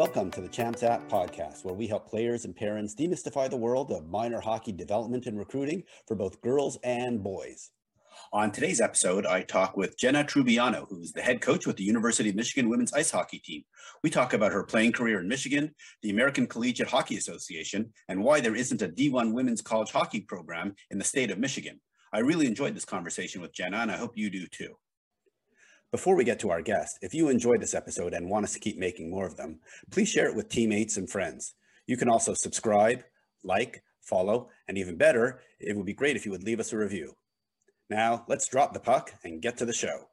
Welcome to the Champs App podcast, where we help players and parents demystify the world of minor hockey development and recruiting for both girls and boys. On today's episode, I talk with Jenna Trubiano, who's the head coach with the University of Michigan women's ice hockey team. We talk about her playing career in Michigan, the American Collegiate Hockey Association, and why there isn't a D1 women's college hockey program in the state of Michigan. I really enjoyed this conversation with Jenna, and I hope you do too. Before we get to our guest, if you enjoyed this episode and want us to keep making more of them, please share it with teammates and friends. You can also subscribe, like, follow, and even better, it would be great if you would leave us a review. Now, let's drop the puck and get to the show.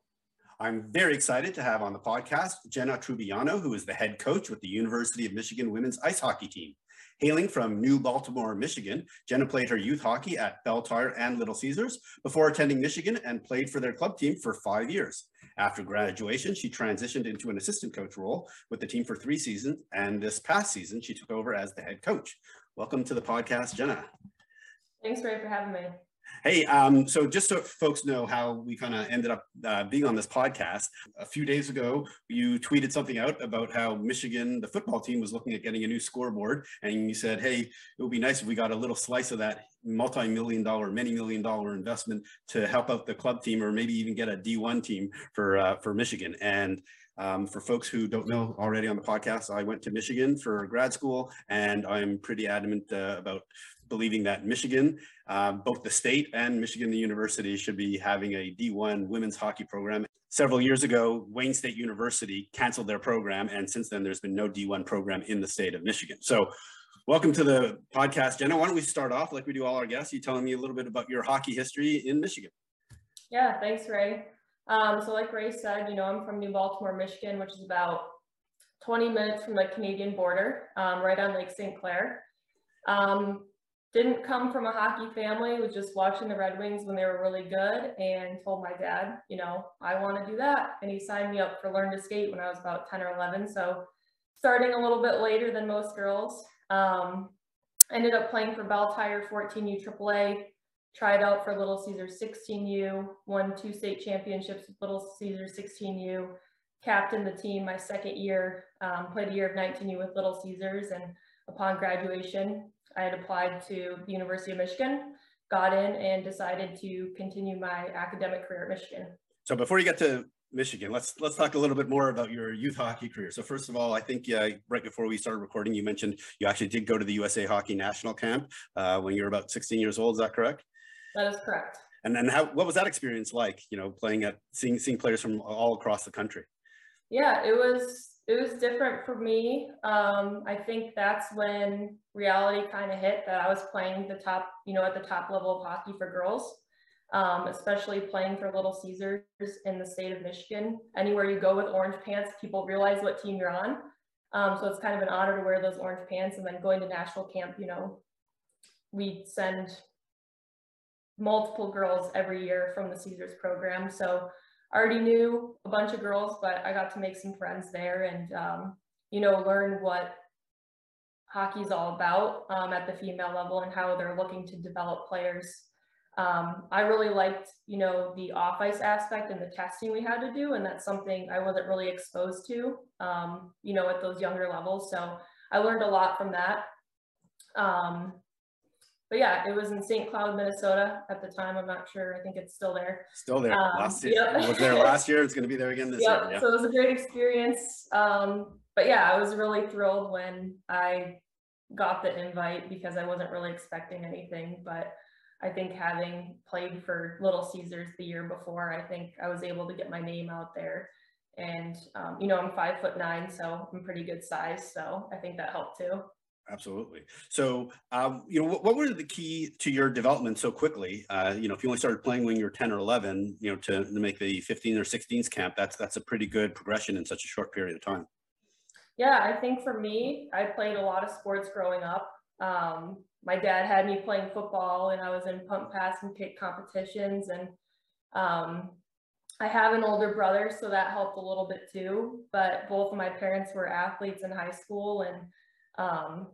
I'm very excited to have on the podcast Jenna Trubiano, who is the head coach with the University of Michigan women's ice hockey team. Hailing from New Baltimore, Michigan, Jenna played her youth hockey at Belle Tire and Little Caesars before attending Michigan and played for their club team for five years. After graduation, she transitioned into an assistant coach role with the team for three seasons, and this past season, she took over as the head coach. Welcome to the podcast, Jenna. Thanks, Ray, for having me. Hey, um, so just so folks know how we kind of ended up uh, being on this podcast, a few days ago, you tweeted something out about how Michigan, the football team, was looking at getting a new scoreboard. And you said, hey, it would be nice if we got a little slice of that multi million dollar, many million dollar investment to help out the club team or maybe even get a D1 team for, uh, for Michigan. And um, for folks who don't know already on the podcast, I went to Michigan for grad school, and I'm pretty adamant uh, about believing that Michigan, uh, both the state and Michigan the university should be having a D1 women's hockey program. Several years ago, Wayne State University canceled their program, and since then there's been no D1 program in the state of Michigan. So welcome to the podcast, Jenna. Why don't we start off like we do all our guests, you telling me a little bit about your hockey history in Michigan. Yeah, thanks, Ray. Um, so like Ray said, you know, I'm from New Baltimore, Michigan, which is about 20 minutes from the Canadian border, um, right on Lake St. Clair. Um, didn't come from a hockey family, was just watching the Red Wings when they were really good and told my dad, you know, I want to do that. And he signed me up for Learn to Skate when I was about 10 or 11. So starting a little bit later than most girls. Um, ended up playing for Belle Tire 14U AAA, tried out for Little Caesar 16U, won two state championships with Little Caesar 16U, captained the team my second year, um, played a year of 19U with Little Caesars, and upon graduation, I had applied to the University of Michigan, got in, and decided to continue my academic career at Michigan. So before you get to Michigan, let's let's talk a little bit more about your youth hockey career. So first of all, I think uh, right before we started recording, you mentioned you actually did go to the USA Hockey National Camp uh, when you were about 16 years old. Is that correct? That is correct. And then how what was that experience like? You know, playing at seeing seeing players from all across the country. Yeah, it was it was different for me. Um, I think that's when reality kind of hit that I was playing the top, you know, at the top level of hockey for girls, um, especially playing for Little Caesars in the state of Michigan. Anywhere you go with orange pants, people realize what team you're on. Um, so it's kind of an honor to wear those orange pants and then going to national camp, you know, we send multiple girls every year from the Caesars program. So I already knew a bunch of girls, but I got to make some friends there and, um, you know, learn what hockey is all about um, at the female level and how they're looking to develop players. Um, I really liked, you know, the off ice aspect and the testing we had to do, and that's something I wasn't really exposed to, um, you know, at those younger levels. So I learned a lot from that. Um, but yeah, it was in St. Cloud, Minnesota at the time. I'm not sure. I think it's still there. Still there. Um, last year. Yep. It was there last year. It's going to be there again this yep. year. Yeah. So it was a great experience. Um, but yeah, I was really thrilled when I got the invite because I wasn't really expecting anything. But I think having played for Little Caesars the year before, I think I was able to get my name out there. And, um, you know, I'm five foot nine, so I'm pretty good size. So I think that helped too. Absolutely. So, um, you know, what, what, were the key to your development so quickly? Uh, you know, if you only started playing when you're 10 or 11, you know, to, to make the 15 or 16s camp, that's that's a pretty good progression in such a short period of time. Yeah, I think for me, I played a lot of sports growing up. Um, my dad had me playing football, and I was in pump, pass, and kick competitions, and um, I have an older brother, so that helped a little bit too. But both of my parents were athletes in high school, and um,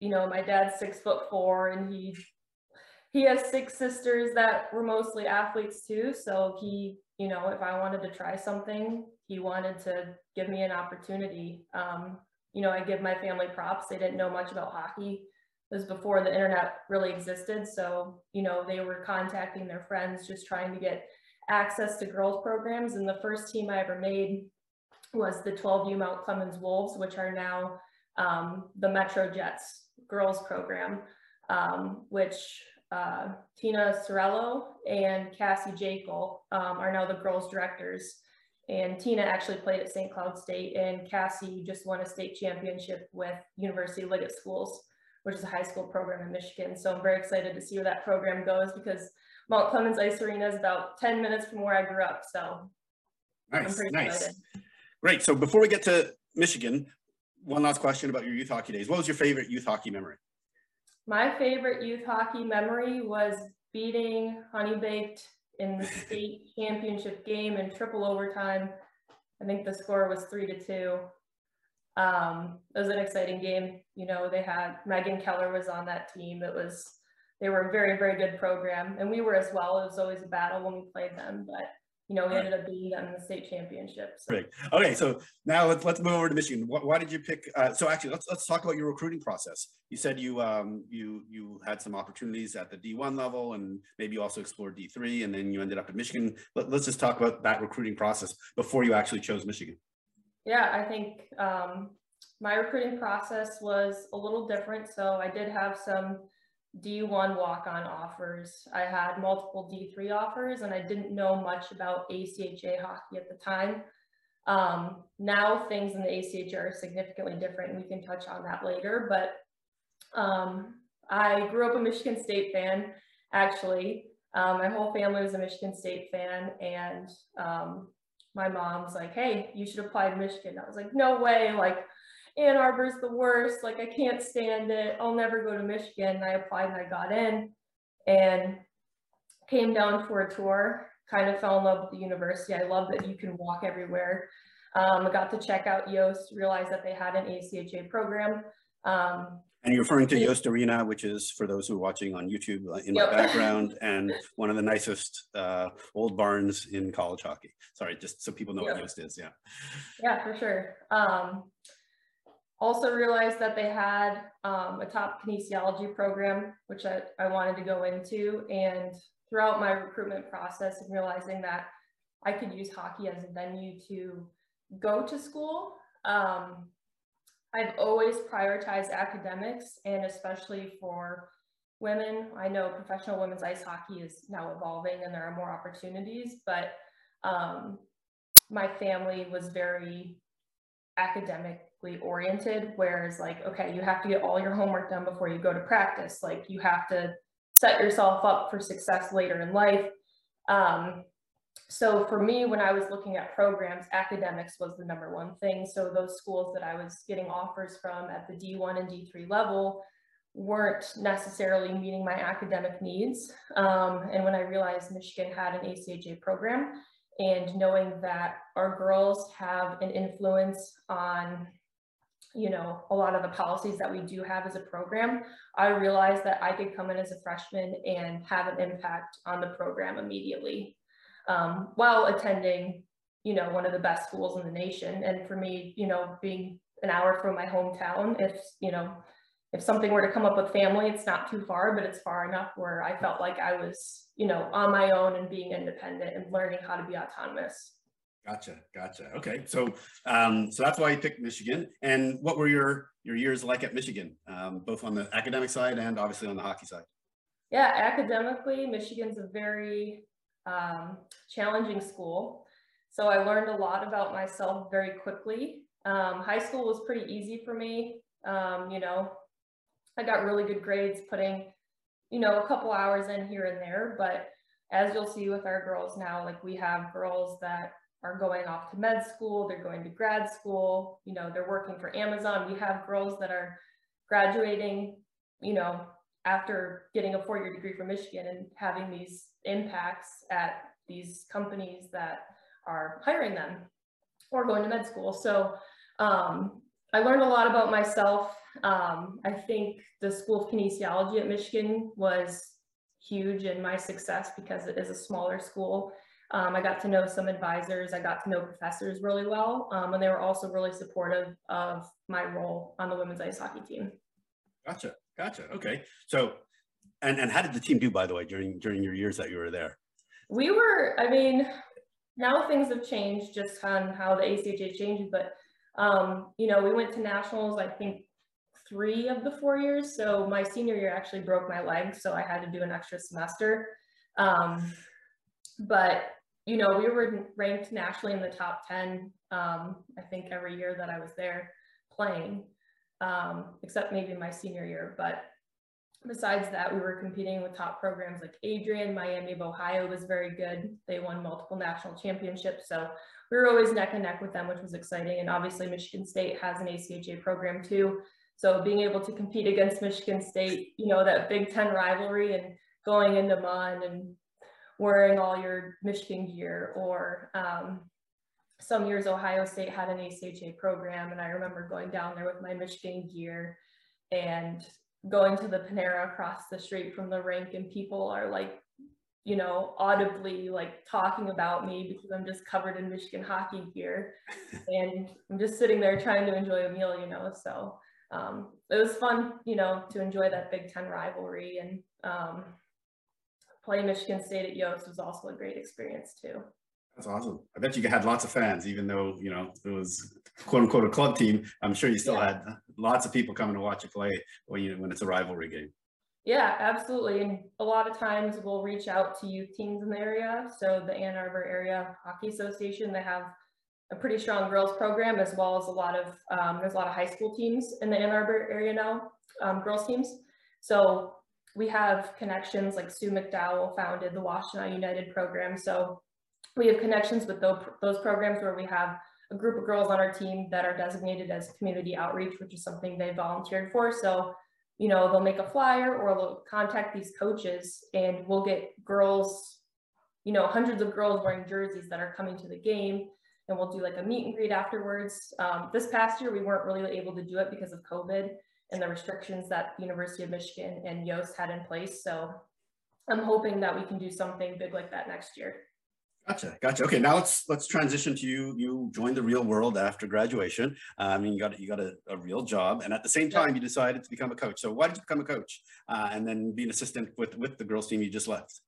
you know, my dad's six foot four and he he has six sisters that were mostly athletes too. So he, you know, if I wanted to try something, he wanted to give me an opportunity. Um, you know, I give my family props. They didn't know much about hockey. It was before the internet really existed. So, you know, they were contacting their friends, just trying to get access to girls programs. And the first team I ever made was the 12U Mount Clemens Wolves, which are now um, the Metro Jets girls program, um, which uh, Tina Sorello and Cassie Jekyll um, are now the girls directors. And Tina actually played at St. Cloud State and Cassie just won a state championship with University Liggett Schools, which is a high school program in Michigan. So I'm very excited to see where that program goes because Mount Clemens Ice Arena is about 10 minutes from where I grew up. So nice, nice. Excited. Great. So before we get to Michigan, one last question about your youth hockey days. What was your favorite youth hockey memory? My favorite youth hockey memory was beating Honey Baked in the state championship game in triple overtime. I think the score was three to two. Um, it was an exciting game. You know, they had Megan Keller was on that team. It was they were a very, very good program. And we were as well. It was always a battle when we played them, but you know, we ended up beating them in the state championship. So. Okay, so now let's let's move over to Michigan. Why, why did you pick? Uh, so actually, let's let's talk about your recruiting process. You said you um, you you had some opportunities at the D1 level, and maybe you also explored D3, and then you ended up at Michigan. Let, let's just talk about that recruiting process before you actually chose Michigan. Yeah, I think um, my recruiting process was a little different. So I did have some D1 walk-on offers. I had multiple D3 offers and I didn't know much about ACHA hockey at the time. Um, now things in the ACHA are significantly different. We can touch on that later, but um, I grew up a Michigan State fan, actually. Um, my whole family was a Michigan State fan and um, my mom's like, hey, you should apply to Michigan. I was like, no way, like Ann Arbor's the worst. Like I can't stand it. I'll never go to Michigan. And I applied and I got in and came down for a tour. Kind of fell in love with the university. I love that you can walk everywhere. Um, I got to check out Yost, realized that they had an ACHA program. Um, and you're referring to Yost Arena, which is for those who are watching on YouTube uh, in yep. my background, and one of the nicest uh, old barns in college hockey. Sorry, just so people know yep. what Yost is. Yeah. Yeah, for sure. Um, also realized that they had um, a top kinesiology program, which I, I wanted to go into. And throughout my recruitment process and realizing that I could use hockey as a venue to go to school, um, I've always prioritized academics and especially for women. I know professional women's ice hockey is now evolving and there are more opportunities, but um, my family was very academically oriented, whereas like, okay, you have to get all your homework done before you go to practice. Like you have to set yourself up for success later in life. Um, so for me, when I was looking at programs, academics was the number one thing. So those schools that I was getting offers from at the D1 and D3 level weren't necessarily meeting my academic needs. Um, and when I realized Michigan had an ACHA program, and knowing that our girls have an influence on you know a lot of the policies that we do have as a program i realized that i could come in as a freshman and have an impact on the program immediately um, while attending you know one of the best schools in the nation and for me you know being an hour from my hometown if you know if something were to come up with family, it's not too far, but it's far enough where I felt like I was, you know, on my own and being independent and learning how to be autonomous. Gotcha, gotcha. Okay, so um, so that's why you picked Michigan. And what were your your years like at Michigan, um, both on the academic side and obviously on the hockey side? Yeah, academically, Michigan's a very um, challenging school. So I learned a lot about myself very quickly. Um, high school was pretty easy for me. Um, you know, I got really good grades putting, you know, a couple hours in here and there. But as you'll see with our girls now, like we have girls that are going off to med school, they're going to grad school, you know, they're working for Amazon. We have girls that are graduating, you know, after getting a four-year degree from Michigan and having these impacts at these companies that are hiring them or going to med school. So um, I learned a lot about myself um, I think the School of Kinesiology at Michigan was huge in my success because it is a smaller school. Um, I got to know some advisors. I got to know professors really well, um, and they were also really supportive of my role on the women's ice hockey team. Gotcha, gotcha. Okay, so and and how did the team do, by the way, during during your years that you were there? We were, I mean, now things have changed just on how the ACHA changes, but um, you know, we went to nationals. I think three of the four years. So my senior year actually broke my leg, so I had to do an extra semester. Um, but you know, we were ranked nationally in the top 10, um, I think every year that I was there playing, um, except maybe my senior year. But besides that, we were competing with top programs like Adrian, Miami of Ohio was very good. They won multiple national championships. So we were always neck and neck with them, which was exciting. And obviously Michigan State has an ACHA program too. So being able to compete against Michigan State, you know, that Big Ten rivalry and going into Munn and wearing all your Michigan gear or um, some years Ohio State had an ACHA program and I remember going down there with my Michigan gear and going to the Panera across the street from the rink and people are like, you know, audibly like talking about me because I'm just covered in Michigan hockey gear and I'm just sitting there trying to enjoy a meal, you know, so um, it was fun, you know, to enjoy that Big Ten rivalry and um, play Michigan State at Yost was also a great experience too. That's awesome. I bet you had lots of fans, even though, you know, it was quote unquote a club team. I'm sure you still yeah. had lots of people coming to watch you play when you when it's a rivalry game. Yeah, absolutely. And a lot of times we'll reach out to youth teams in the area. So the Ann Arbor Area Hockey Association, they have a pretty strong girls program as well as a lot of, um, there's a lot of high school teams in the Ann Arbor area now, um, girls teams. So we have connections like Sue McDowell founded the Washtenaw United program. So we have connections with those, programs where we have a group of girls on our team that are designated as community outreach, which is something they volunteered for. So, you know, they'll make a flyer or they'll contact these coaches and we'll get girls, you know, hundreds of girls wearing jerseys that are coming to the game and we'll do like a meet and greet afterwards. Um, this past year, we weren't really able to do it because of COVID and the restrictions that the University of Michigan and Yost had in place. So I'm hoping that we can do something big like that next year. Gotcha, gotcha. Okay, now let's let's transition to you. You joined the real world after graduation. Uh, I mean, you got you got a, a, real job, and at the same time, you decided to become a coach. So why did you become a coach, uh, and then be an assistant with with the girls team you just left?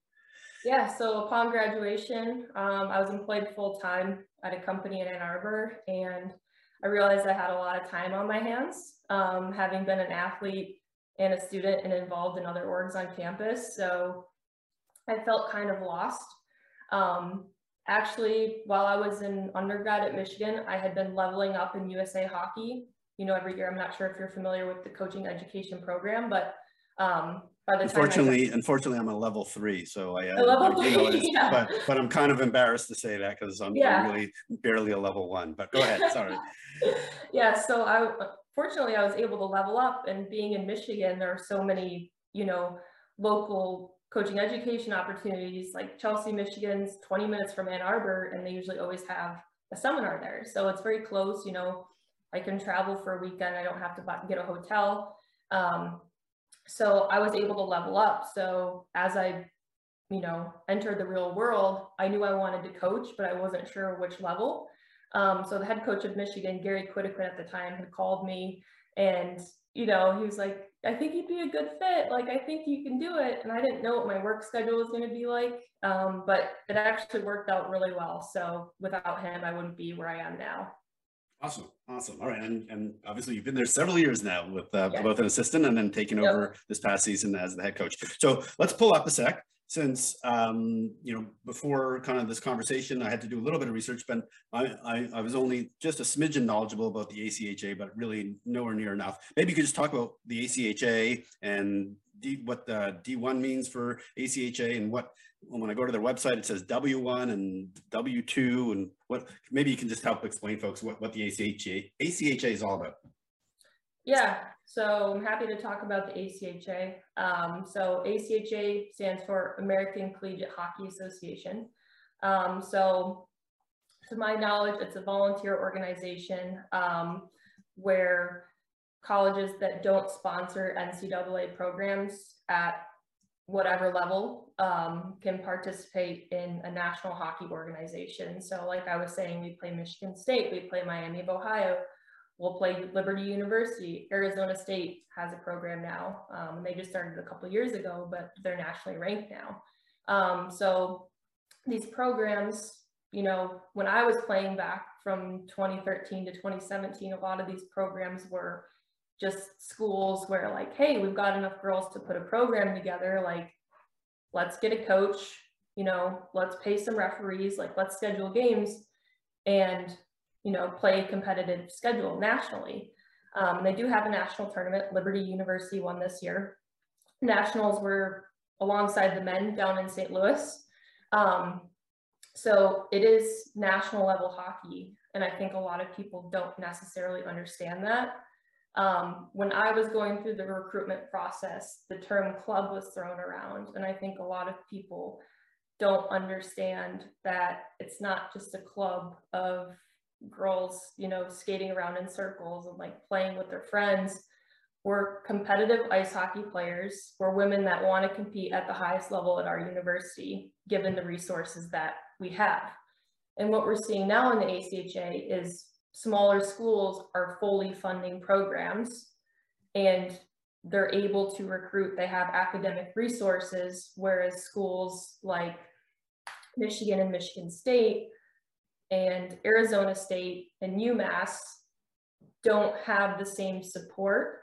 Yeah, so upon graduation, um, I was employed full time at a company in Ann Arbor, and I realized I had a lot of time on my hands, um, having been an athlete and a student and involved in other orgs on campus. So I felt kind of lost. Um, actually, while I was in undergrad at Michigan, I had been leveling up in USA Hockey. You know, every year, I'm not sure if you're familiar with the coaching education program, but um, by the unfortunately, time unfortunately, I'm a level three, so I. Uh, level you know, three, yeah. But but I'm kind of embarrassed to say that because I'm, yeah. really barely a level one. But go ahead. Sorry. yeah. So I fortunately I was able to level up, and being in Michigan, there are so many you know local coaching education opportunities. Like Chelsea, Michigan's 20 minutes from Ann Arbor, and they usually always have a seminar there. So it's very close. You know, I can travel for a weekend. I don't have to get a hotel. Um, so I was able to level up. So as I, you know, entered the real world, I knew I wanted to coach, but I wasn't sure which level. Um, so the head coach of Michigan, Gary Quittaquin at the time, had called me and, you know, he was like, I think you'd be a good fit. Like, I think you can do it. And I didn't know what my work schedule was going to be like, um, but it actually worked out really well. So without him, I wouldn't be where I am now. Awesome, awesome. All right, and and obviously you've been there several years now with uh, yeah. both an assistant and then taking yep. over this past season as the head coach. So let's pull up a sec. Since um, you know, before kind of this conversation, I had to do a little bit of research, but I, I, I was only just a smidgen knowledgeable about the ACHA, but really nowhere near enough. Maybe you could just talk about the ACHA and D, what the D1 means for ACHA and what when I go to their website, it says W1 and W2 and what, maybe you can just help explain folks what, what the ACHA, ACHA is all about. Yeah, so I'm happy to talk about the ACHA. Um, so ACHA stands for American Collegiate Hockey Association. Um, so to my knowledge, it's a volunteer organization um, where colleges that don't sponsor NCAA programs at whatever level um, can participate in a national hockey organization. So like I was saying, we play Michigan State, we play Miami of Ohio, we'll play Liberty University. Arizona State has a program now. Um, they just started a couple years ago, but they're nationally ranked now. Um, so these programs, you know, when I was playing back from 2013 to 2017, a lot of these programs were just schools where like, hey, we've got enough girls to put a program together. Like, let's get a coach, you know, let's pay some referees, like let's schedule games and, you know, play a competitive schedule nationally. Um, they do have a national tournament. Liberty University won this year. Nationals were alongside the men down in St. Louis. Um, so it is national level hockey. And I think a lot of people don't necessarily understand that. Um, when I was going through the recruitment process, the term club was thrown around. And I think a lot of people don't understand that it's not just a club of girls, you know, skating around in circles and like playing with their friends. We're competitive ice hockey players. We're women that want to compete at the highest level at our university, given the resources that we have. And what we're seeing now in the ACHA is smaller schools are fully funding programs and they're able to recruit, they have academic resources, whereas schools like Michigan and Michigan State and Arizona State and UMass don't have the same support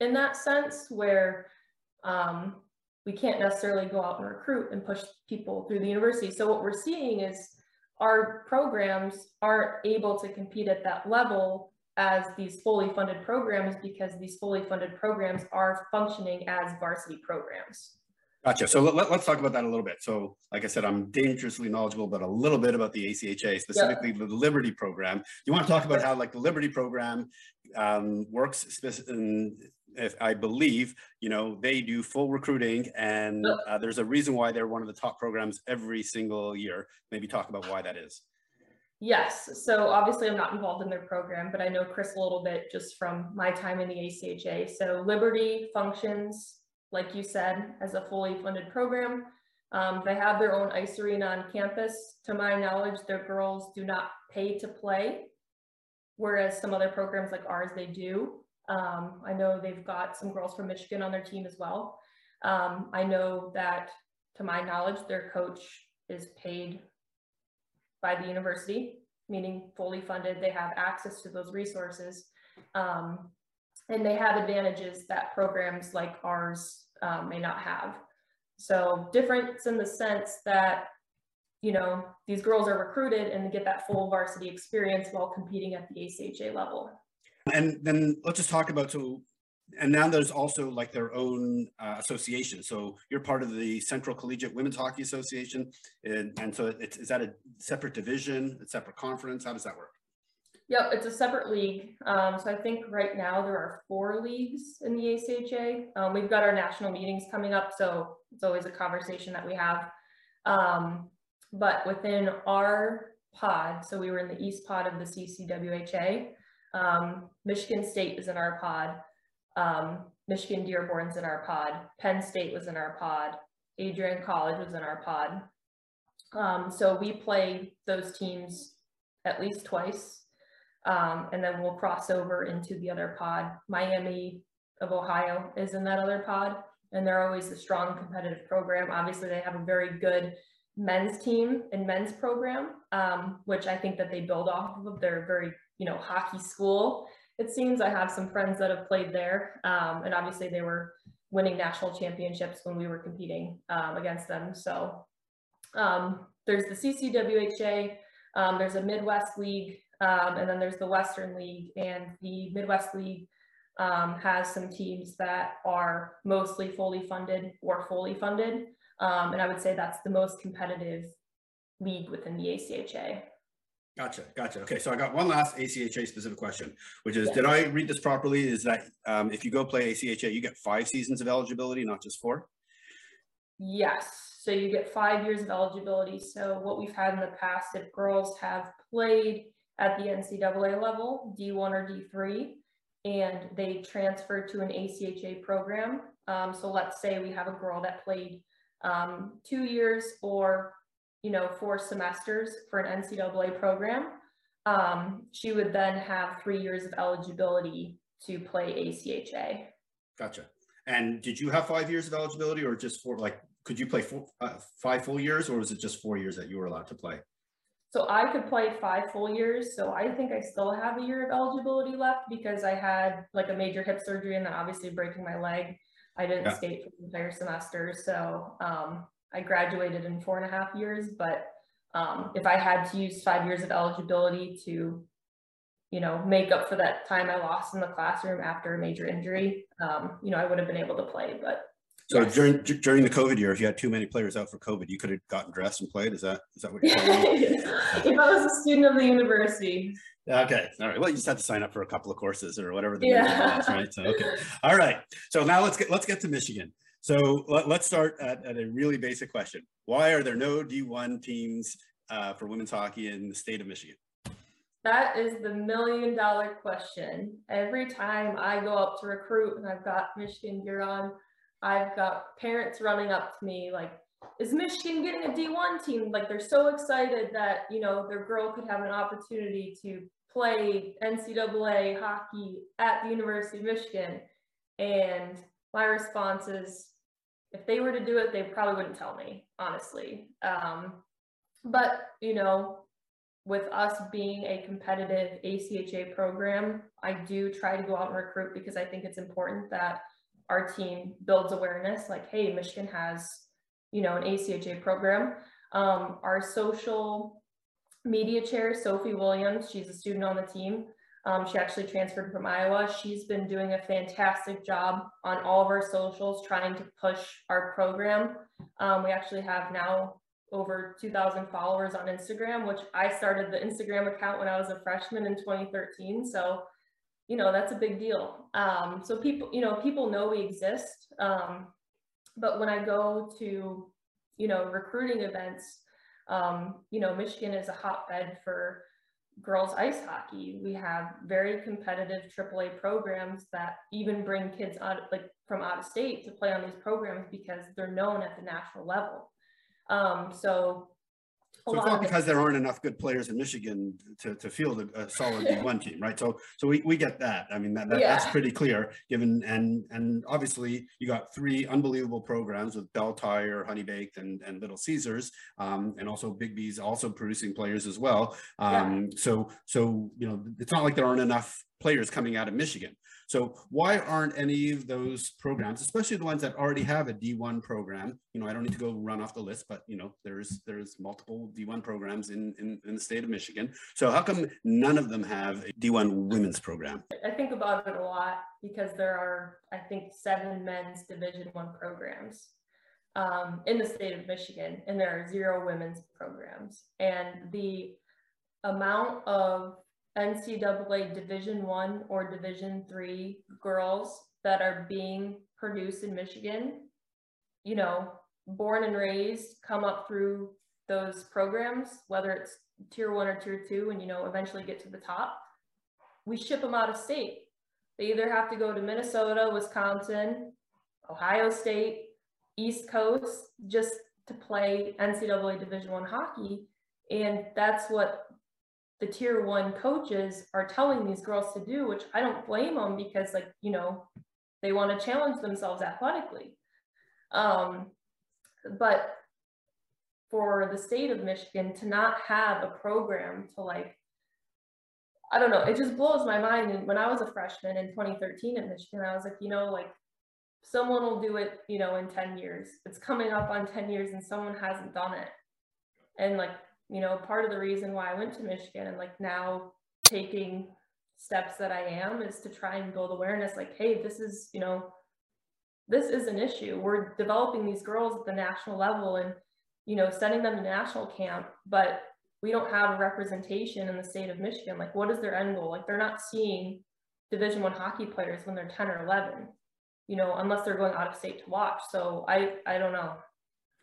in that sense where um, we can't necessarily go out and recruit and push people through the university. So what we're seeing is our programs aren't able to compete at that level as these fully funded programs because these fully funded programs are functioning as varsity programs. Gotcha. So let, us talk about that a little bit. So, like I said, I'm dangerously knowledgeable, but a little bit about the ACHA, specifically the Liberty program. You want to talk about how, like, the Liberty program um, works in, if I believe, you know, they do full recruiting and uh, there's a reason why they're one of the top programs every single year. Maybe talk about why that is. Yes. So obviously I'm not involved in their program, but I know Chris a little bit just from my time in the ACHA. So Liberty functions, like you said, as a fully funded program. Um, they have their own ice arena on campus. To my knowledge, their girls do not pay to play, whereas some other programs like ours, they do. Um, I know they've got some girls from Michigan on their team as well. Um, I know that, to my knowledge, their coach is paid by the university, meaning fully funded. They have access to those resources. Um, and they have advantages that programs like ours um, may not have. So difference in the sense that, you know, these girls are recruited and get that full varsity experience while competing at the ACHA level. And then let's just talk about so and now there's also like their own uh, association. So you're part of the Central Collegiate Women's Hockey Association, and, and so it's, is that a separate division, a separate conference? How does that work? Yep, it's a separate league. Um, so I think right now there are four leagues in the ACHA. Um, we've got our national meetings coming up, so it's always a conversation that we have. Um, but within our pod, so we were in the East pod of the CCWHA, um, Michigan State is in our pod. Um, Michigan Dearborn's in our pod. Penn State was in our pod. Adrian College was in our pod. Um, so we play those teams at least twice. Um, and then we'll cross over into the other pod. Miami of Ohio is in that other pod. And they're always a strong competitive program. Obviously, they have a very good men's team and men's program, um, which I think that they build off of. They're very you know, hockey school. It seems I have some friends that have played there, um, and obviously they were winning national championships when we were competing um, against them. So um, there's the CCWHA, um, there's a Midwest League, um, and then there's the Western League, and the Midwest League has some teams that are mostly fully funded or fully funded, and I would say that's the most competitive league within the ACHA. Gotcha, gotcha. Okay, so I got one last ACHA specific question, which is, yeah. did I read this properly? Is that um, if you go play ACHA, you get five seasons of eligibility, not just four? Yes, so you get five years of eligibility. So what we've had in the past, if girls have played at the NCAA level, D1 or D3, and they transfer to an ACHA program. Um, so let's say we have a girl that played um, two years or, you know, four semesters for an NCAA program. Um, she would then have three years of eligibility to play ACHA. Gotcha. And did you have five years of eligibility or just four, like, could you play four, uh, five full years or was it just four years that you were allowed to play? So I could play five full years. So I think I still have a year of eligibility left because I had like a major hip surgery and then obviously breaking my leg. I didn't yeah. skate for the entire semester. So um, I graduated in four and a half years. But um, if I had to use five years of eligibility to, you know, make up for that time I lost in the classroom after a major injury, um, you know, I would have been able to play. But so yes. during during the COVID year, if you had too many players out for COVID, you could have gotten dressed and played. Is that is that what you're saying? if I was a student of the university. Okay. All right. Well, you just had to sign up for a couple of courses or whatever the yeah. was, right? So okay. All right. So now let's get let's get to Michigan. So let, us start at, at a really basic question. Why are there no D1 teams uh, for women's hockey in the state of Michigan? That is the million dollar question. Every time I go up to recruit and I've got Michigan gear on, I've got parents running up to me like, is Michigan getting a D1 team? Like they're so excited that, you know, their girl could have an opportunity to play NCAA hockey at the University of Michigan. And my response is, if they were to do it, they probably wouldn't tell me, honestly. Um, but, you know, with us being a competitive ACHA program, I do try to go out and recruit because I think it's important that our team builds awareness like, hey, Michigan has, you know, an ACHA program. Um, our social media chair, Sophie Williams, she's a student on the team. Um, she actually transferred from Iowa. She's been doing a fantastic job on all of our socials, trying to push our program. Um, we actually have now over 2,000 followers on Instagram, which I started the Instagram account when I was a freshman in 2013. So you know, that's a big deal. Um, so people, you know, people know we exist. Um, but when I go to, you know, recruiting events, um, you know, Michigan is a hotbed for girls ice hockey. We have very competitive AAA programs that even bring kids out like from out of state to play on these programs because they're known at the national level. Um, so so it's not because there aren't enough good players in Michigan to, to field a, a solid D1 team, right? So so we, we get that. I mean that, that yeah. that's pretty clear. Given and and obviously you got three unbelievable programs with Belle Tire, Honey Baked, and and Little Caesars, um, and also Bigbie's also producing players as well. Um, yeah. So so you know it's not like there aren't enough players coming out of Michigan. So why aren't any of those programs, especially the ones that already have a D1 program, you know, I don't need to go run off the list, but you know, there's there's multiple D1 programs in, in, in the state of Michigan. So how come none of them have a D1 women's program? I think about it a lot because there are, I think, seven men's Division One programs. Um, in the state of Michigan, and there are zero women's programs. And the amount of NCAA Division One or Division Three girls that are being produced in Michigan, you know, born and raised, come up through those programs, whether it's tier one or tier two, and you know, eventually get to the top. We ship them out of state. They either have to go to Minnesota, Wisconsin, Ohio State, East Coast, just to play NCAA Division One hockey, and that's what the tier one coaches are telling these girls to do, which I don't blame them because like, you know, they want to challenge themselves athletically. Um, but for the state of Michigan to not have a program to like, I don't know, it just blows my mind. And when I was a freshman in 2013 at Michigan, I was like, you know, like someone will do it, you know, in 10 years. It's coming up on 10 years and someone hasn't done it. And like you know, part of the reason why I went to Michigan and like now taking steps that I am is to try and build awareness like, hey, this is, you know, this is an issue. We're developing these girls at the national level and, you know, sending them to national camp, but we don't have a representation in the state of Michigan. Like, what is their end goal? Like, they're not seeing Division One hockey players when they're 10 or 11, you know, unless they're going out of state to watch. So I, I don't know.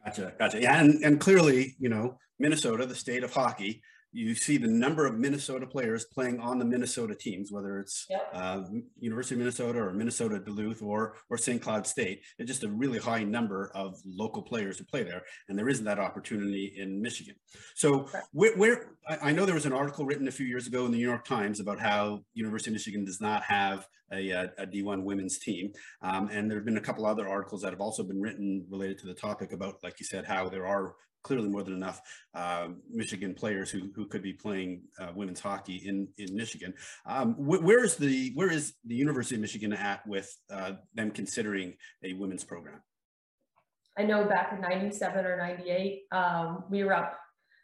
Gotcha, gotcha. Yeah, and, and clearly, you know, Minnesota, the state of hockey, you see the number of Minnesota players playing on the Minnesota teams, whether it's Yep. uh, University of Minnesota or Minnesota Duluth or or St. Cloud State. It's just a really high number of local players who play there, and there isn't that opportunity in Michigan. So where, I know there was an article written a few years ago in the New York Times about how University of Michigan does not have a, a, a D1 women's team, um, and there have been a couple other articles that have also been written related to the topic about, like you said, how there are clearly more than enough um, Michigan players who, who could be playing uh, women's hockey in, in Michigan. Um, wh- where is the where is the University of Michigan at with uh, them considering a women's program? I know back in 97 or 98, um, we were up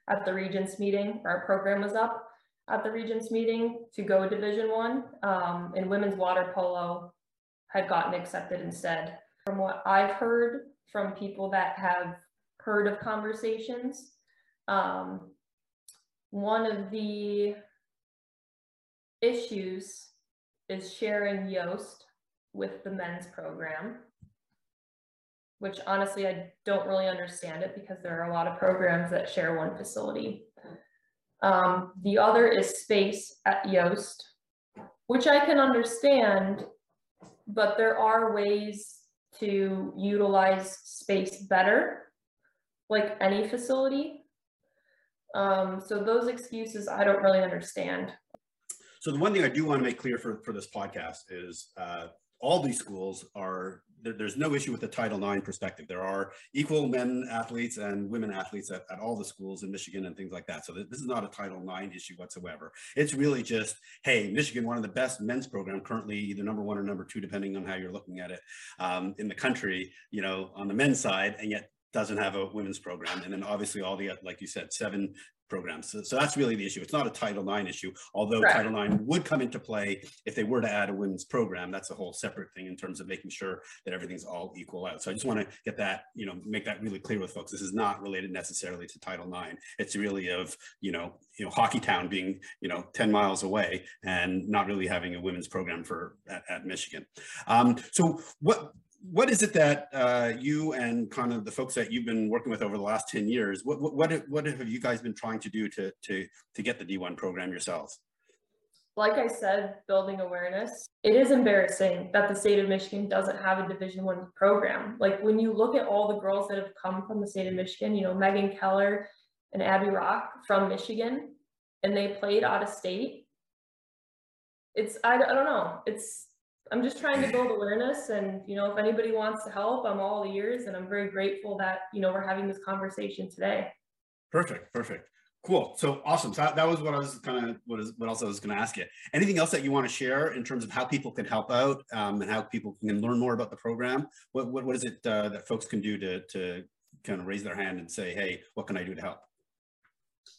at the Regents meeting, our program was up at the Regents meeting to go Division One, um, and women's water polo had gotten accepted instead. From what I've heard from people that have heard of conversations, um, one of the issues is sharing Yost with the men's program which honestly I don't really understand it because there are a lot of programs that share one facility. Um, the other is space at Yost, which I can understand, but there are ways to utilize space better, like any facility. Um, so those excuses I don't really understand. So the one thing I do want to make clear for, for this podcast is uh, all these schools are there, there's no issue with the Title IX perspective. There are equal men athletes and women athletes at, at all the schools in Michigan and things like that. So th- this is not a Title IX issue whatsoever. It's really just, hey, Michigan, one of the best men's program currently, either number one or number two, depending on how you're looking at it um, in the country, you know, on the men's side, and yet doesn't have a women's program. And then obviously all the, like you said, seven programs. So, so that's really the issue. It's not a Title IX issue, although Correct. Title IX would come into play if they were to add a women's program. That's a whole separate thing in terms of making sure that everything's all equal out. So I just want to get that, you know, make that really clear with folks. This is not related necessarily to Title IX. It's really of, you know, you know, Hockey Town being, you know, 10 miles away and not really having a women's program for at, at Michigan. Um, so what what is it that uh, you and kind of the folks that you've been working with over the last 10 years, what, what, what, have you guys been trying to do to, to, to get the D1 program yourselves? Like I said, building awareness. It is embarrassing that the state of Michigan doesn't have a Division One program. Like when you look at all the girls that have come from the state of Michigan, you know, Megan Keller and Abby Roque from Michigan, and they played out of state. It's I, I don't know. It's I'm just trying to build awareness, and you know, if anybody wants to help, I'm all ears, and I'm very grateful that you know we're having this conversation today. Perfect, perfect. Cool. So awesome. So that, was what I was kind of what is what else I was going to ask you. Anything else that you want to share in terms of how people can help out um, and how people can learn more about the program? What what, what is it uh, that folks can do to to kind of raise their hand and say, hey, what can I do to help?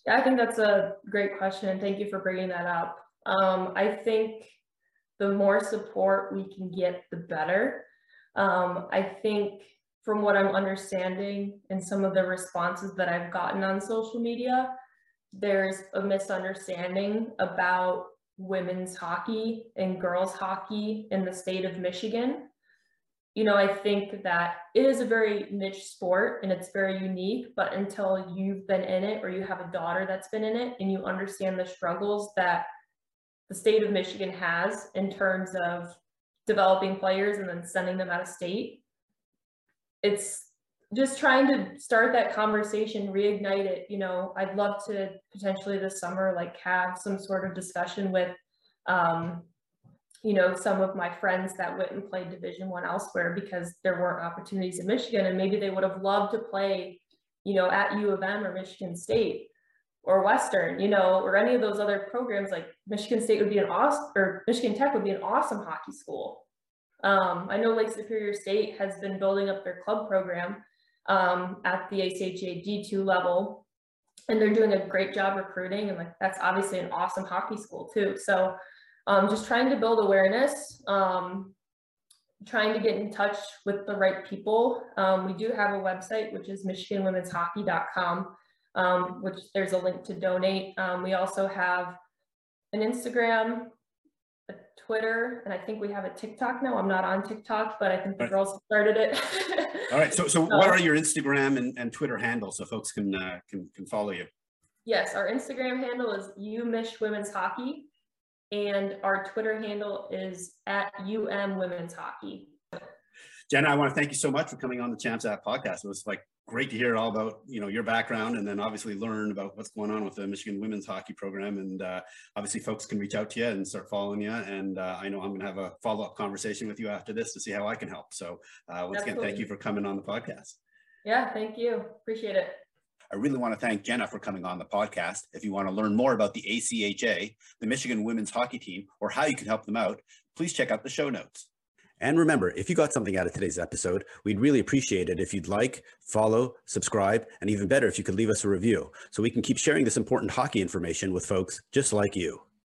Yeah, I think that's a great question, thank you for bringing that up. Um, I think the more support we can get, the better. Um, I think from what I'm understanding and some of the responses that I've gotten on social media, there's a misunderstanding about women's hockey and girls hockey in the state of Michigan. You know, I think that it is a very niche sport and it's very unique, but until you've been in it or you have a daughter that's been in it and you understand the struggles that the state of Michigan has in terms of developing players and then sending them out of state, it's just trying to start that conversation, reignite it. You know, I'd love to potentially this summer, like have some sort of discussion with, um, you know, some of my friends that went and played Division One elsewhere because there weren't opportunities in Michigan, and maybe they would have loved to play, you know, at U of M or Michigan State or Western, you know, or any of those other programs. Like Michigan State would be an awesome, or Michigan Tech would be an awesome hockey school. Um, I know Lake Superior State has been building up their club program um, at the ACHA D2 level, and they're doing a great job recruiting. And like that's obviously an awesome hockey school too. So um, just trying to build awareness, um, trying to get in touch with the right people. Um, we do have a website, which is MichiganWomen'sHockey.com, um, which there's a link to donate. Um, we also have an Instagram, a Twitter, and I think we have a TikTok now. I'm not on TikTok, but I think the Right. girls started it. All right. So so So- what are your Instagram and, and Twitter handles so folks can uh, can can follow you? Yes, our Instagram handle is UMich Women's Hockey, and our Twitter handle is at UM Women's Hockey. Jenna, I want to thank you so much for coming on the Champs App podcast. It was like great to hear all about you know your background and then obviously learn about what's going on with the Michigan women's hockey program and uh, obviously folks can reach out to you and start following you and uh, I know I'm going to have a follow-up conversation with you after this to see how I can help so uh, once Absolutely. again thank you for coming on the podcast yeah thank you appreciate it I really want to thank Jenna for coming on the podcast. If you want to learn more about the ACHA, the Michigan women's hockey team, or how you can help them out, please check out the show notes. And remember, if you got something out of today's episode, we'd really appreciate it if you'd like, follow, subscribe, and even better if you could leave us a review so we can keep sharing this important hockey information with folks just like you.